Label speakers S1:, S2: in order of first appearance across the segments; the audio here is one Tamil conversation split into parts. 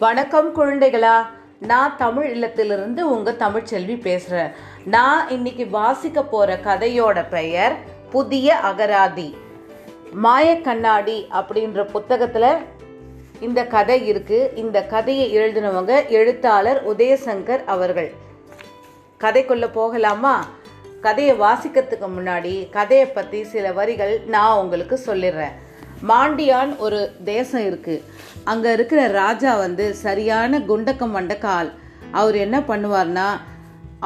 S1: வணக்கம் குழந்தைகளா. நான் தமிழ் இல்லத்திலிருந்து உங்க தமிழ்ச்செல்வி பேசுறேன். நான் இன்னைக்கு வாசிக்க போற கதையோட பெயர் புதிய அகராதி. மாய கண்ணாடி அப்படின்ற புத்தகத்துல இந்த கதை இருக்கு. இந்த கதையை எழுதினவங்க எழுத்தாளர் உதயசங்கர் அவர்கள். கதைக்குள்ள போகலாமா? கதையை வாசிக்கிறதுக்கு முன்னாடி கதையை பற்றி சில வரிகள் நான் உங்களுக்கு சொல்லிடுறேன். மாண்டியான் ஒரு தேசம் இருக்கு. அங்கே இருக்கிற ராஜா வந்து சரியான குண்டக்கம் வண்டக்கால் அவர் என்ன பண்ணுவார்னா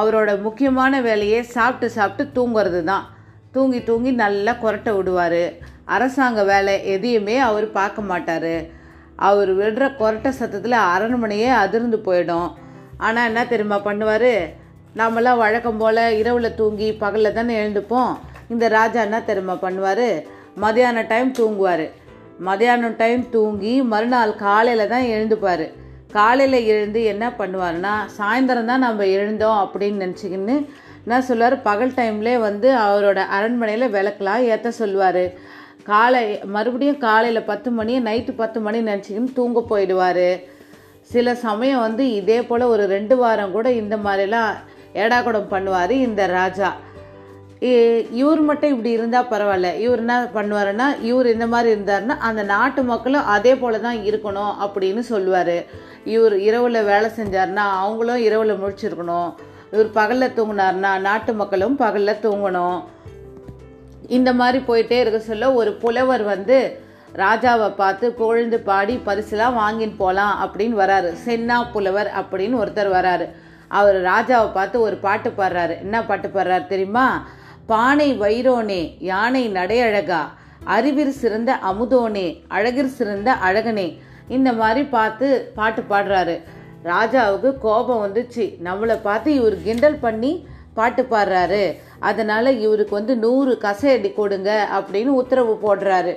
S1: அவரோட முக்கியமான வேலையே சாப்பிட்டு சாப்பிட்டு தூங்குறது தான் தூங்கி தூங்கி நல்லா குரட்டை விடுவார். அரசாங்க வேலை எதையுமே அவர் பார்க்க மாட்டார். அவர் விடுற கொரட்டை சத்தத்தில் அரண்மனையே அதிர்ந்து போயிடும். ஆனால் என்ன தெரியுமா பண்ணுவார்? நம்மளாம் வழக்கம் போல் இரவில் தூங்கி பகலில் தானே எழுந்துப்போம். இந்த ராஜா என்ன தெரியுமா பண்ணுவார்? மதியான டைம் தூங்குவார். மதியானம் டைம் தூங்கி மறுநாள் காலையில் தான் எழுந்துப்பார். காலையில் எழுந்து என்ன பண்ணுவார்னா சாயந்தரம் தான் நம்ம எழுந்தோம் அப்படின்னு நினச்சிக்கின்னு என்ன சொல்லுவார்? பகல் டைம்லே வந்து அவரோட அரண்மனையில் விளக்கெலாம் ஏற்ற சொல்லுவார். காலை மறுபடியும் காலையில் பத்து மணி நைட்டு பத்து மணி நினச்சிக்கின்னு தூங்க போயிடுவார். சில சமயம் வந்து இதே போல் ஒரு ரெண்டு வாரம் கூட இந்த மாதிரிலாம் ஏடாகுடம் பண்ணுவார் இந்த ராஜா. இவர் மட்டும் இப்படி இருந்தால் பரவாயில்ல. இவர் என்ன பண்ணுவாருன்னா இவர் இந்த மாதிரி இருந்தாருன்னா அந்த நாட்டு மக்களும் அதே போல தான் இருக்கணும் அப்படின்னு சொல்லுவார். இவர் இரவில் வேலை செஞ்சாருன்னா அவங்களும் இரவில் முழிச்சிருக்கணும். இவர் பகலில் தூங்கினாருன்னா நாட்டு மக்களும் பகலில் தூங்கணும். இந்த மாதிரி போயிட்டே இருக்க சொல்ல ஒரு புலவர் வந்து ராஜாவை பார்த்து புகழ்ந்து பாடி பரிசுலாம் வாங்கின்னு போகலாம் அப்படின்னு வராரு. சென்னா புலவர் அப்படின்னு ஒருத்தர் வராரு. அவர் ராஜாவை பார்த்து ஒரு பாட்டு பாடுறாரு. என்ன பாட்டு பாடுறாரு தெரியுமா? பானை வைரோனே யானை நடையழகா? அறிவிற் சிறந்த அமுதோனே அழகில் சிறந்த அழகனே. இந்த மாதிரி பார்த்து பாட்டு பாடுறாரு. ராஜாவுக்கு கோபம் வந்துச்சு. நம்மளை பார்த்து இவர் கிண்டல் பண்ணி பாட்டு பாடுறாரு. அதனால் இவருக்கு வந்து நூறு கசையடி கொடுங்க அப்படின்னு உத்தரவு போடுறாரு.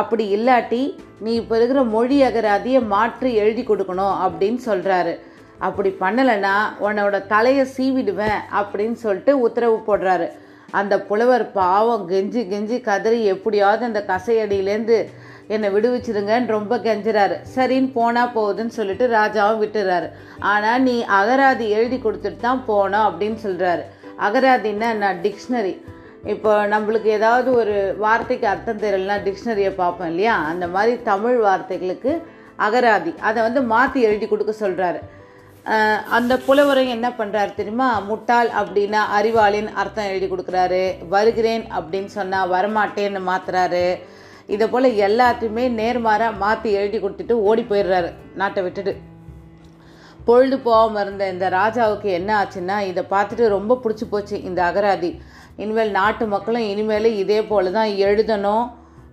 S1: அப்படி இல்லாட்டி நீ இப்போ இருக்கிற மொழி அகராதியை மாற்றி எழுதி கொடுக்கணும் அப்படின்னு சொல்கிறாரு அப்படி பண்ணலைன்னா உன்னோட தலையை சீவிடுவேன் அப்படின்னு சொல்லிட்டு உத்தரவு போடுறாரு. அந்த புலவர் பாவம் கெஞ்சி கெஞ்சி கதறி எப்படியாவது அந்த கசையடியிலேருந்து என்னை விடுவிச்சிருங்கன்னு ரொம்ப கெஞ்சுறாரு. சரின்னு போனால் போகுதுன்னு சொல்லிட்டு ராஜாவும் விட்டுறாரு. ஆனால் நீ அகராதி எழுதி கொடுத்துட்டு தான் போனோம் அப்படின்னு சொல்கிறாரு அகராதின்னா நான் டிக்ஷனரி. இப்போ நம்மளுக்கு ஏதாவது ஒரு வார்த்தைக்கு அர்த்தம் தெரியலனா டிக்ஷனரியை பார்ப்போம் இல்லையா? அந்த மாதிரி தமிழ் வார்த்தைகளுக்கு அகராதி. அதை வந்து மாற்றி எழுதி கொடுக்க சொல்கிறாரு அந்த புலவரும் என்ன பண்ணுறாரு தெரியுமா? முட்டாள் அப்படின்னா அறிவாளின்னு அர்த்தம் எழுதி கொடுக்குறாரு. வருகிறேன் அப்படின்னு சொன்னால் வரமாட்டேன்னு மாத்துறாரு. இதை போல் எல்லாத்தையுமே நேர்மாறாக மாற்றி எழுதி கொடுத்துட்டு ஓடி போயிடுறாரு. நாட்டை விட்டுட்டு. பொழுது போகாமல் இருந்த இந்த ராஜாவுக்கு என்ன ஆச்சுன்னா இதை பார்த்துட்டு ரொம்ப பிடிச்சி போச்சு இந்த அகராதி. இனிமேல் நாட்டு மக்களும் இனிமேல் இதே போல் தான் எழுதணும்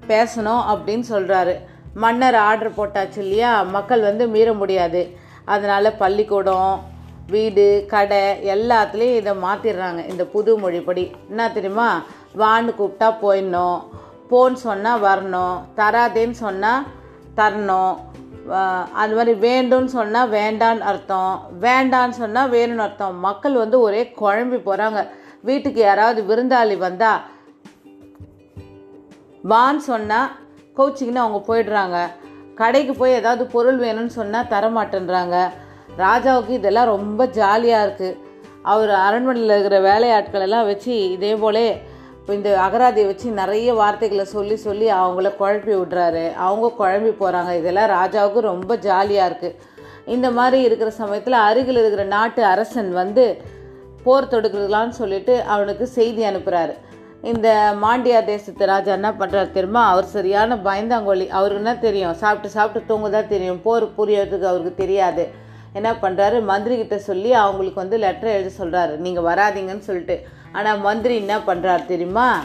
S1: பேசணும் அப்படின்னு சொல்கிறாரு மன்னர் ஆர்டர் போட்டாச்சு இல்லையா? மக்கள் வந்து மீற முடியாது. அதனால் பள்ளிக்கூடம் வீடு கடை எல்லாத்துலேயும் இதை மாற்றிடுறாங்க இந்த புது மொழிப்படி. என்ன தெரியுமா? வான்னு கூப்பிட்டா போயிடணும். போன்னு சொன்னால் வரணும். தராதேன்னு சொன்னால் தரணும். அது மாதிரி வேண்டும்னு சொன்னால் வேண்டான்னு அர்த்தம். வேண்டான்னு சொன்னால் வேணும்னு அர்த்தம். மக்கள் வந்து ஒரே குழம்பி போகிறாங்க வீட்டுக்கு யாராவது விருந்தாளி வந்தால் வான்னு சொன்னால் கோச்சிங்கன்னு அவங்க போயிடுறாங்க. கடைக்கு போய் ஏதாவது பொருள் வேணும்னு சொன்னால் தரமாட்டேன்றாங்க. ராஜாவுக்கு இதெல்லாம் ரொம்ப ஜாலியாக இருக்குது அவர் அரண்மனையில் இருக்கிற வேலையாட்கள் எல்லாம் வச்சு இதே போலே இந்த அகராதியை வச்சு நிறைய வார்த்தைகளை சொல்லி சொல்லி அவங்கள குழப்பி விடுறாரு. அவங்க குழம்பி போகிறாங்க இதெல்லாம் ராஜாவுக்கு ரொம்ப ஜாலியாக இருக்குது இந்த மாதிரி இருக்கிற சமயத்தில் அருகில் இருக்கிற நாட்டு அரசன் வந்து போர் தொடுக்கிறதுலான்னு சொல்லிட்டு அவனுக்கு செய்தி அனுப்புகிறாரு இந்த மாண்டியா தேசத்து ராஜா என்ன பண்ணுறாரு தெரியுமா? அவர் சரியான பயந்தாங்கோலி அவருக்கு என்ன தெரியும்? சாப்பிட்டு சாப்பிட்டு தூங்க தான் தெரியும். போர் புரியறதுக்கு அவருக்கு தெரியாது. என்ன பண்ணுறாரு மந்திரி கிட்ட சொல்லி அவங்களுக்கு வந்து லெட்டர் எழுத சொல்கிறாரு நீங்கள் வராதீங்கன்னு சொல்லிட்டு. ஆனால் மந்திரி என்ன பண்ணுறாரு தெரியுமா?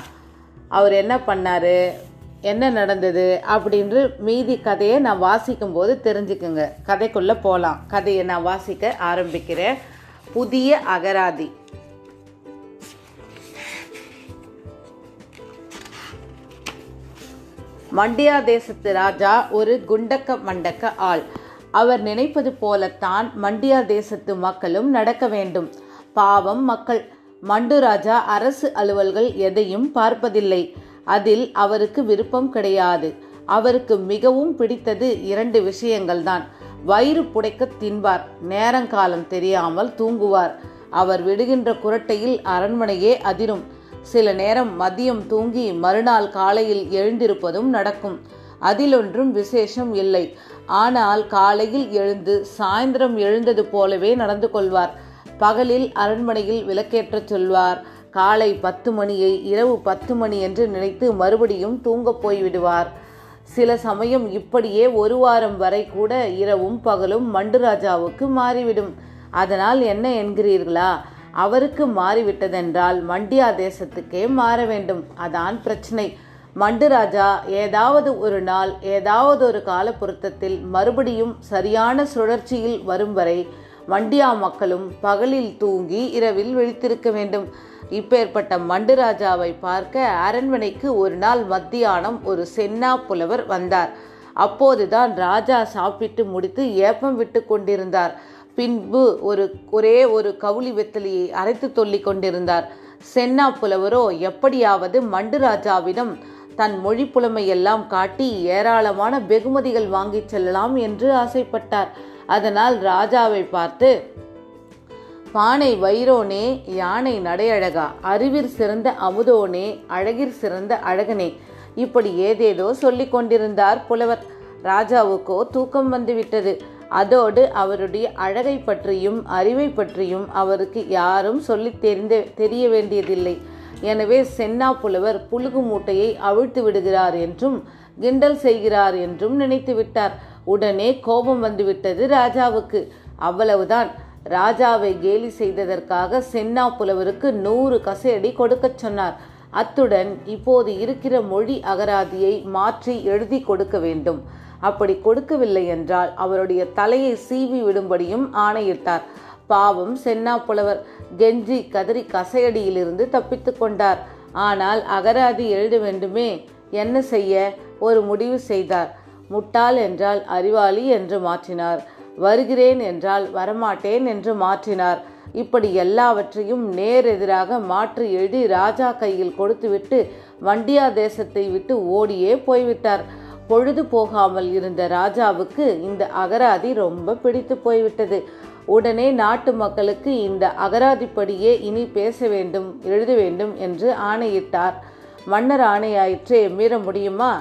S1: அவர் என்ன பண்ணாரு? என்ன நடந்தது? அப்படின்று மீதி கதையை நான் வாசிக்கும்போது தெரிஞ்சுக்குங்க. கதைக்குள்ளே போகலாம் கதையை நான் வாசிக்க ஆரம்பிக்கிறேன். புதிய அகராதி. மண்டியா தேசத்து ராஜா ஒரு குண்டக்க மண்டக்க ஆள். அவர் நினைப்பது போலத்தான் மண்டியா தேசத்து மக்களும் நடக்க வேண்டும். பாவம் மக்கள். மண்டு ராஜா அரசு அலுவல்கள் எதையும் பார்ப்பதில்லை. அதில் அவருக்கு விருப்பம் கிடையாது. அவருக்கு மிகவும் பிடித்தது இரண்டு விஷயங்கள்தான். வயிறு புடைக்க தின்பார். நேரங்காலம் தெரியாமல் தூங்குவார். அவர் விடுகின்ற குரட்டையில் அரண்மனையே அதிரும். சில நேரம் மதியம் தூங்கி மறுநாள் காலையில் எழுந்திருப்பதும் நடக்கும். அதிலொன்றும் விசேஷம் இல்லை. ஆனால் காலையில் எழுந்து சாயந்தரம் எழுந்தது போலவே நடந்து கொள்வார். பகலில் அரண்மனையில் விளக்கேற்றச் சொல்வார். காலை பத்து மணியை இரவு பத்து மணி என்று நினைத்து மறுபடியும் தூங்கப் போய்விடுவார். சில சமயம் இப்படியே ஒரு வாரம் வரை கூட இரவும் பகலும் மண்டுராஜாவுக்கு மாறிவிடும். அதனால் என்ன என்கிறீர்களா? அவருக்கு மாறிவிட்டதென்றால் மண்டியா தேசத்துக்கே மாற வேண்டும். அதான் பிரச்சனை. மண்டுராஜா ஏதாவது ஒரு நாள் ஏதாவது ஒரு கால பொருத்தத்தில் மறுபடியும் சரியான சுழற்சியில் வரும் வரை மண்டியா மக்களும் பகலில் தூங்கி இரவில் விழித்திருக்க வேண்டும். இப்பேற்பட்ட மண்டுராஜாவை பார்க்க அரண்மனைக்கு ஒரு நாள் மத்தியானம் ஒரு சென்னா புலவர் வந்தார். அப்போதுதான் ராஜா சாப்பிட்டு முடித்து ஏப்பம் விட்டு கொண்டிருந்தார். பின்பு ஒரு ஒரே ஒரு கவுளி வெத்தலையை அரைத்து தொல்லிக் கொண்டிருந்தார். சென்னா புலவரோ எப்படியாவது மண்டுராஜாவிடம் தன் மொழி புலமையெல்லாம் காட்டி ஏராளமான வெகுமதிகள் வாங்கிச் செல்லலாம் என்று ஆசைப்பட்டார். அதனால் ராஜாவை பார்த்து பானை வைரோனே யானை நடையழகா? அறிவிற் சிறந்த அமுதோனே அழகிற் சிறந்த அழகனே? இப்படி ஏதேதோ சொல்லிக் கொண்டிருந்தார் புலவர். ராஜாவுக்கோ தூக்கம் வந்துவிட்டது. அதோடு அவருடைய அழகை பற்றியும் அறிவை பற்றியும் அவருக்கு யாரும் சொல்லி தெரிந்த தெரிய வேண்டியதில்லை. எனவே சென்னா புலவர் புழுகு மூட்டையை அவிழ்த்து விடுகிறார் என்றும் கிண்டல் செய்கிறார் என்றும் நினைத்து விட்டார். உடனே கோபம் வந்துவிட்டது ராஜாவுக்கு. அவ்வளவுதான். ராஜாவை கேலி செய்ததற்காக சென்னா புலவருக்கு நூறு கசையடி கொடுக்கச் சொன்னார். அத்துடன் இப்போது இருக்கிற மொழி அகராதியை மாற்றி எழுதி கொடுக்க வேண்டும். அப்படி கொடுக்கவில்லை என்றால் அவருடைய தலையை சீவி விடும்படியும் ஆணையிட்டார். பாவம் சென்னா புலவர் கெஞ்சி கதறி கசையடியிலிருந்து தப்பித்து கொண்டார். ஆனால் அகராதி எழுத வேண்டுமே என்ன செய்ய? ஒரு முடிவு செய்தார். முட்டாள் என்றால் அறிவாளி என்று மாற்றினார். வருகிறேன் என்றால் வரமாட்டேன் என்று மாற்றினார். இப்படி எல்லாவற்றையும் நேர் எதிராக மாற்றி எழுதி ராஜா கையில் கொடுத்துவிட்டு வண்டியா தேசத்தை விட்டு ஓடியே போய்விட்டார். பொழுது போகாமல் இருந்த ராஜாவுக்கு இந்த அகராதி ரொம்ப பிடித்து போய்விட்டது. உடனே நாட்டு மக்களுக்கு இந்த அகராதிப்படியே இனி பேச வேண்டும் எழுத வேண்டும் என்று ஆணையிட்டார். மன்னர் ஆணையாயிற்றே மீற முடியுமா?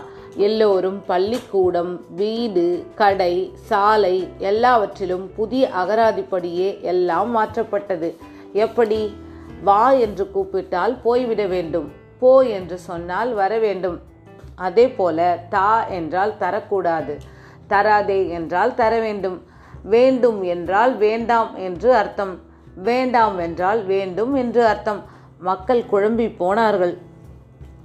S1: எல்லோரும் பள்ளிக்கூடம் வீடு கடை சாலை எல்லாவற்றிலும் புதிய அகராதிப்படியே எல்லாம் மாற்றப்பட்டது. எப்படி? வா என்று கூப்பிட்டால் போய்விட வேண்டும். போ என்று சொன்னால் வர வேண்டும். அதே போல தா என்றால் தரக்கூடாது. தராதே என்றால் தர வேண்டும் வேண்டும் என்றால் வேண்டாம் என்று அர்த்தம். வேண்டாம் என்றால் வேண்டும் என்று அர்த்தம். மக்கள் குழம்பி போனார்கள்.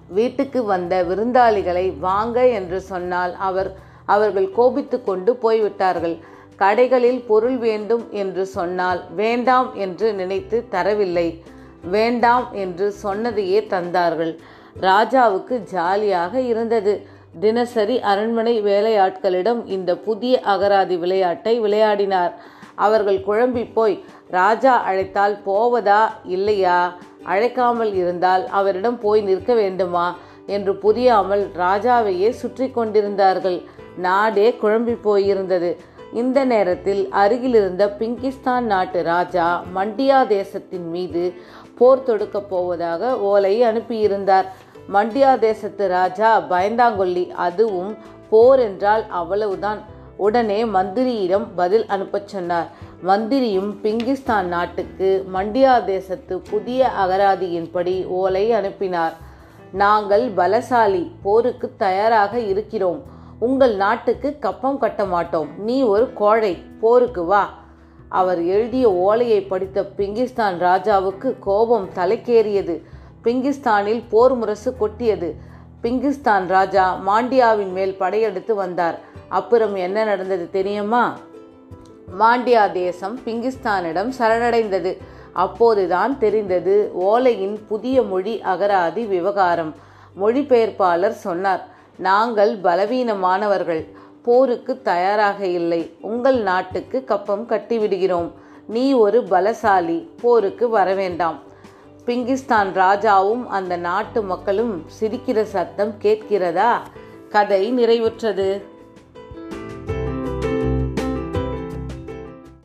S1: வீட்டுக்கு வந்த விருந்தாளிகளை வாங்க என்று சொன்னால் அவர் அவர்கள் கோபித்து கொண்டு போய்விட்டார்கள். கடைகளில் பொருள் வேண்டும் என்று சொன்னால் வேண்டாம் என்று நினைத்து தரவில்லை. வேண்டாம் என்று சொன்னதையே தந்தார்கள். ராஜாவுக்கு ஜாலியாக இருந்தது. தினசரி அரண்மனை வேலையாட்களிடம் இந்த புதிய அகராதி விளையாட்டை விளையாடினார். அவர்கள் குழம்பி போய் ராஜா அழைத்தால் போவதா? இல்லையா? அழைக்காமல் இருந்தால் அவரிடம் போய் நிற்க வேண்டுமா என்று புரியாமல் ராஜாவையே சுற்றி கொண்டிருந்தார்கள். நாடே குழம்பி போயிருந்தது. இந்த நேரத்தில் அருகிலிருந்த பிங்கிஸ்தான் நாட்டு ராஜா மண்டியா தேசத்தின் மீது போர் தொடுக்கப் போவதாக ஓலை அனுப்பியிருந்தார். மண்டியா தேசத்து ராஜா பயந்தாங்கொல்லி அதுவும் போர் என்றால் அவ்வளவுதான். உடனே மந்திரியிடம் பதில் அனுப்பச் சொன்னார். மந்திரியும் பிங்கிஸ்தான் நாட்டுக்கு மண்டியா தேசத்து புதிய அகராதியின்படி ஓலை அனுப்பினார். நாங்கள் பலசாலி போருக்கு தயாராக இருக்கிறோம். உங்கள் நாட்டுக்கு கப்பம் கட்ட மாட்டோம். நீ ஒரு கோழை போருக்கு வா. அவர் எழுதிய ஓலையை படித்த பிங்கிஸ்தான் ராஜாவுக்கு கோபம் தலைக்கேறியது. பிங்கிஸ்தானில் போர் முரசு கொட்டியது. பிங்கிஸ்தான் ராஜா மாண்டியாவின் மேல் படையெடுத்து வந்தார். அப்புறம் என்ன நடந்தது தெரியுமா? மாண்டியா தேசம் பிங்கிஸ்தானிடம் சரணடைந்தது. அப்போதுதான் தெரிந்தது ஓலையின் புதிய மொழி அகராதி விவகாரம். மொழிபெயர்ப்பாளர் சொன்னார் நாங்கள் பலவீனமானவர்கள் போருக்கு தயாராக இல்லை. உங்கள் நாட்டுக்கு கப்பம் கட்டிவிடுகிறோம். நீ ஒரு பலசாலி போருக்கு வரவேண்டாம். பிங்கிஸ்தான் ராஜாவும் அந்த நாட்டு மக்களும் சிரிக்கிற சத்தம் கேட்கிறதா? கதை நிறைவுற்றது.